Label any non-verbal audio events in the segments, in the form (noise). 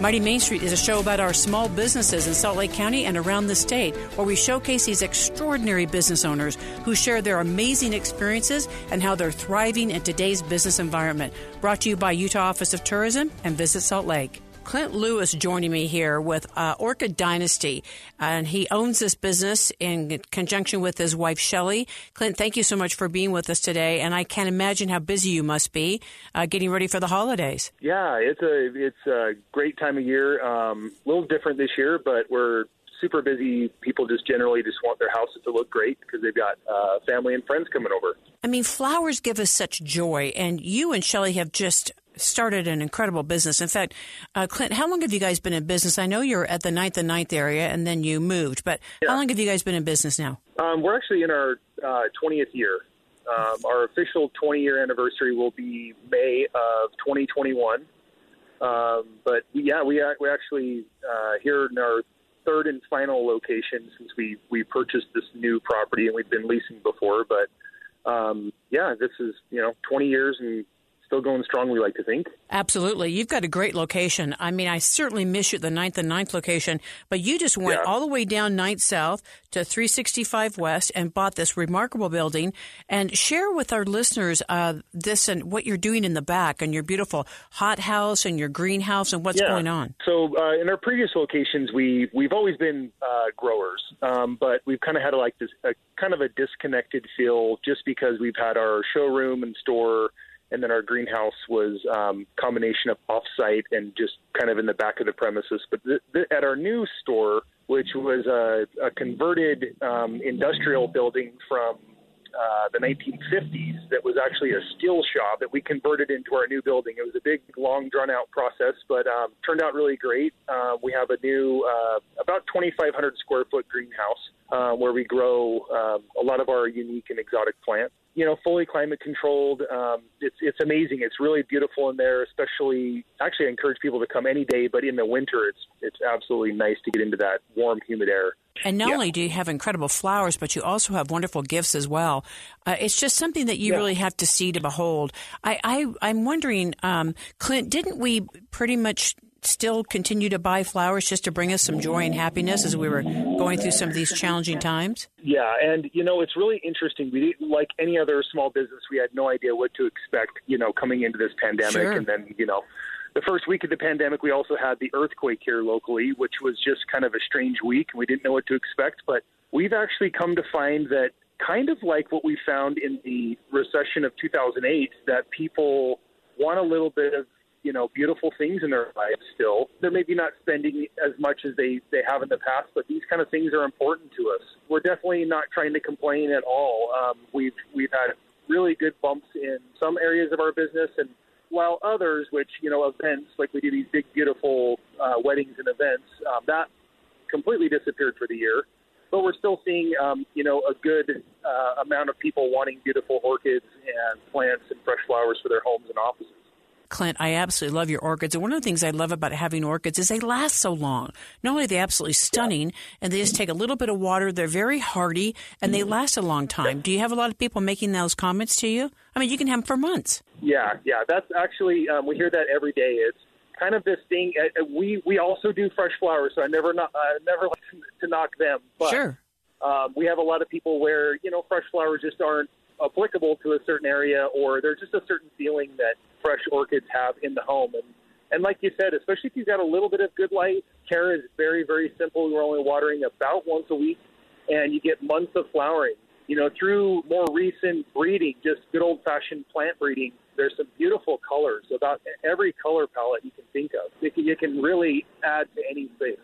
Mighty Main Street is a show about our small businesses in Salt Lake County and around the state, where we showcase these extraordinary business owners who share their amazing experiences and how they're thriving in today's business environment. Brought to you by Utah Office of Tourism and Visit Salt Lake. Clint Lewis joining me here with uh, Orchid Dynasty, and he owns this business in conjunction with his wife Shelly. Clint, thank you so much for being with us today, and I can't imagine how busy you must be uh, getting ready for the holidays. Yeah, it's a it's a great time of year. Um, a little different this year, but we're super busy. People just generally just want their houses to look great because they've got uh, family and friends coming over. I mean, flowers give us such joy, and you and Shelly have just started an incredible business. In fact, uh, Clint, how long have you guys been in business? I know you're at the ninth and ninth area, and then you moved, but yeah. how long have you guys been in business now? Um, we're actually in our uh, 20th year. Um, our official 20 year anniversary will be May of 2021. Um, but yeah, we we actually uh, here in our third and final location since we we purchased this new property and we've been leasing before. But um, yeah, this is you know 20 years and still going strong, we like to think. Absolutely. You've got a great location. I mean, I certainly miss you at the ninth and ninth location, but you just went yeah. all the way down 9th South to 365 West and bought this remarkable building. And share with our listeners uh, this and what you're doing in the back and your beautiful hothouse and your greenhouse and what's yeah. going on. So uh, in our previous locations, we, we've always been uh, growers, um, but we've kind of had a, like this, a, kind of a disconnected feel just because we've had our showroom and store – and then our greenhouse was um, combination of offsite and just kind of in the back of the premises. But th- th- at our new store, which was a, a converted um, industrial building from uh, the 1950s that was actually a steel shop that we converted into our new building. It was a big, long, drawn out process, but um, turned out really great. Uh, we have a new, uh, about 2,500 square foot greenhouse uh, where we grow um, a lot of our unique and exotic plants you know, fully climate controlled. Um, it's it's amazing. It's really beautiful in there. Especially, actually, I encourage people to come any day, but in the winter, it's it's absolutely nice to get into that warm, humid air. And not yeah. only do you have incredible flowers, but you also have wonderful gifts as well. Uh, it's just something that you yeah. really have to see to behold. I, I I'm wondering, um, Clint, didn't we pretty much still continue to buy flowers just to bring us some joy and happiness as we were going through some of these challenging times? Yeah, and you know it's really interesting. We like any other small business, we had no idea what to expect. You know, coming into this pandemic, sure. and then you know. The first week of the pandemic, we also had the earthquake here locally, which was just kind of a strange week, and we didn't know what to expect. But we've actually come to find that, kind of like what we found in the recession of 2008, that people want a little bit of you know beautiful things in their lives still. They're maybe not spending as much as they they have in the past, but these kind of things are important to us. We're definitely not trying to complain at all. Um, we've we've had really good bumps in some areas of our business, and while others, which you know events like we do these big beautiful uh, weddings and events, um, that completely disappeared for the year. But we're still seeing, um, you know, a good uh, amount of people wanting beautiful orchids and plants and fresh flowers for their homes and offices. Clint, I absolutely love your orchids. And one of the things I love about having orchids is they last so long. Not only are they absolutely stunning, and they just take a little bit of water, they're very hardy, and they last a long time. Do you have a lot of people making those comments to you? I mean, you can have them for months. Yeah, yeah. That's actually, um, we hear that every day. It's kind of this thing. Uh, we, we also do fresh flowers, so I never, not, I never (laughs) like to, to knock them. But, sure. Um, we have a lot of people where, you know, fresh flowers just aren't applicable to a certain area, or there's just a certain feeling that fresh orchids have in the home. And and like you said, especially if you've got a little bit of good light, care is very very simple. We're only watering about once a week, and you get months of flowering. You know, through more recent breeding, just good old fashioned plant breeding, there's some beautiful colors. About every color palette you can think of, you can, you can really add to any space.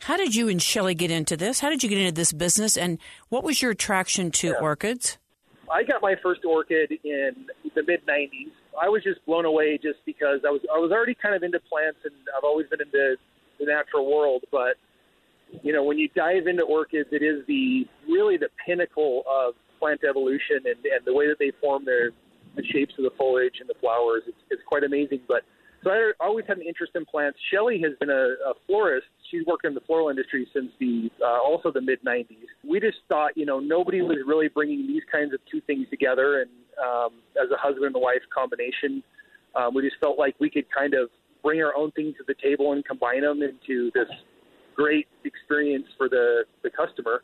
How did you and Shelly get into this? How did you get into this business, and what was your attraction to Yeah. orchids? I got my first orchid in the mid '90s. I was just blown away just because I was I was already kind of into plants and I've always been into the natural world. But you know, when you dive into orchids, it is the really the pinnacle of plant evolution and, and the way that they form their the shapes of the foliage and the flowers. It's, it's quite amazing. But so I always had an interest in plants. Shelley has been a, a florist. She's worked in the floral industry since the uh, also the mid '90s. We just thought, you know, nobody was really bringing these kinds of two things together, and um, as a husband and wife combination, um, we just felt like we could kind of bring our own things to the table and combine them into this great experience for the the customer.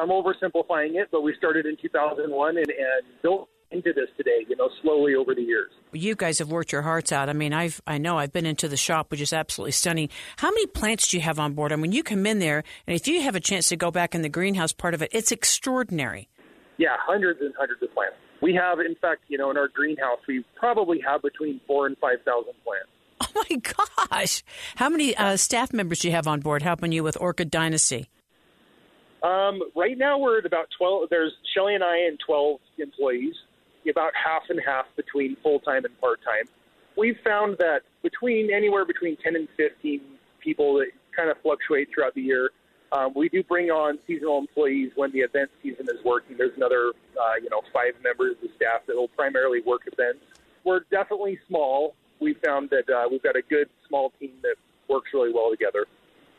I'm oversimplifying it, but we started in 2001 and, and built into this today, you know, slowly over the years. You guys have worked your hearts out. I mean, I've I know I've been into the shop, which is absolutely stunning. How many plants do you have on board? I mean, you come in there, and if you have a chance to go back in the greenhouse part of it, it's extraordinary. Yeah, hundreds and hundreds of plants. We have, in fact, you know, in our greenhouse, we probably have between four and five thousand plants. (laughs) Oh my gosh! How many uh, staff members do you have on board helping you with Orchid Dynasty? Um, right now, we're at about twelve. There's Shelly and I and twelve employees, about half and half between full time and part time. We've found that between anywhere between ten and fifteen people that kind of fluctuate throughout the year. Um, we do bring on seasonal employees when the event season is working. There's another, uh, you know, five members of staff that will primarily work events. We're definitely small. We found that uh, we've got a good small team that works really well together.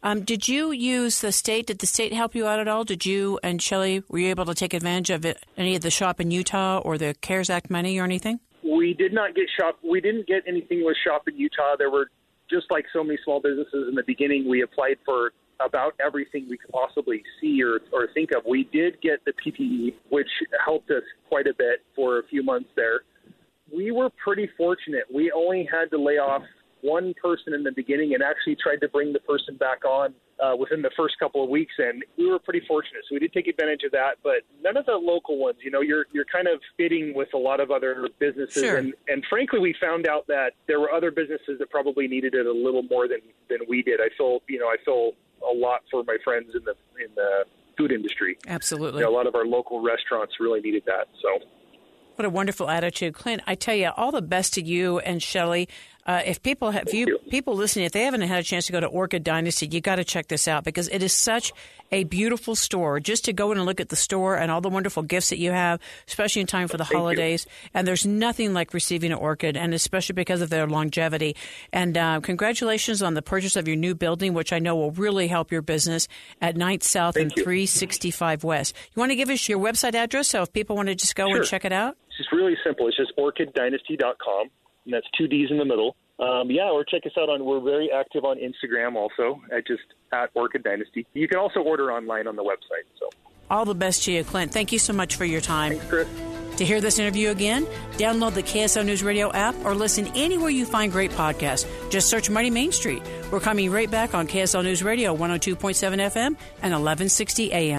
Um, did you use the state? Did the state help you out at all? Did you and Shelley were you able to take advantage of it, any of the shop in Utah or the CARES Act money or anything? We did not get shop. We didn't get anything with shop in Utah. There were just like so many small businesses in the beginning. We applied for about everything we could possibly see or, or think of. We did get the PPE, which helped us quite a bit for a few months there. We were pretty fortunate. We only had to lay off one person in the beginning and actually tried to bring the person back on uh, within the first couple of weeks, and we were pretty fortunate. So we did take advantage of that, but none of the local ones. You know, you're you're kind of bidding with a lot of other businesses, Sure. and and frankly, we found out that there were other businesses that probably needed it a little more than than we did. I feel you know I feel a lot for my friends in the in the food industry. Absolutely. You know, a lot of our local restaurants really needed that. So. What a wonderful attitude, Clint. I tell you, all the best to you and Shelley. Uh, if people have you, you. people listening, if they haven't had a chance to go to Orchid Dynasty, you got to check this out because it is such a beautiful store. Just to go in and look at the store and all the wonderful gifts that you have, especially in time for the Thank you. holidays. And there's nothing like receiving an orchid, and especially because of their longevity. And uh, congratulations on the purchase of your new building, which I know will really help your business at 9th South and you. 365 West. You want to give us your website address so if people want to just go and check it out? It's just really simple. It's just orchiddynasty.com, and that's two D's in the middle. Um, yeah, or check us out on. We're very active on Instagram also at just at Orchid Dynasty. You can also order online on the website. So All the best to you, Clint. Thank you so much for your time. thanks, Chris. To hear this interview again, download the KSL News Radio app or listen anywhere you find great podcasts. Just search Mighty Main Street. We're coming right back on KSL News Radio 102.7 FM and 1160 AM.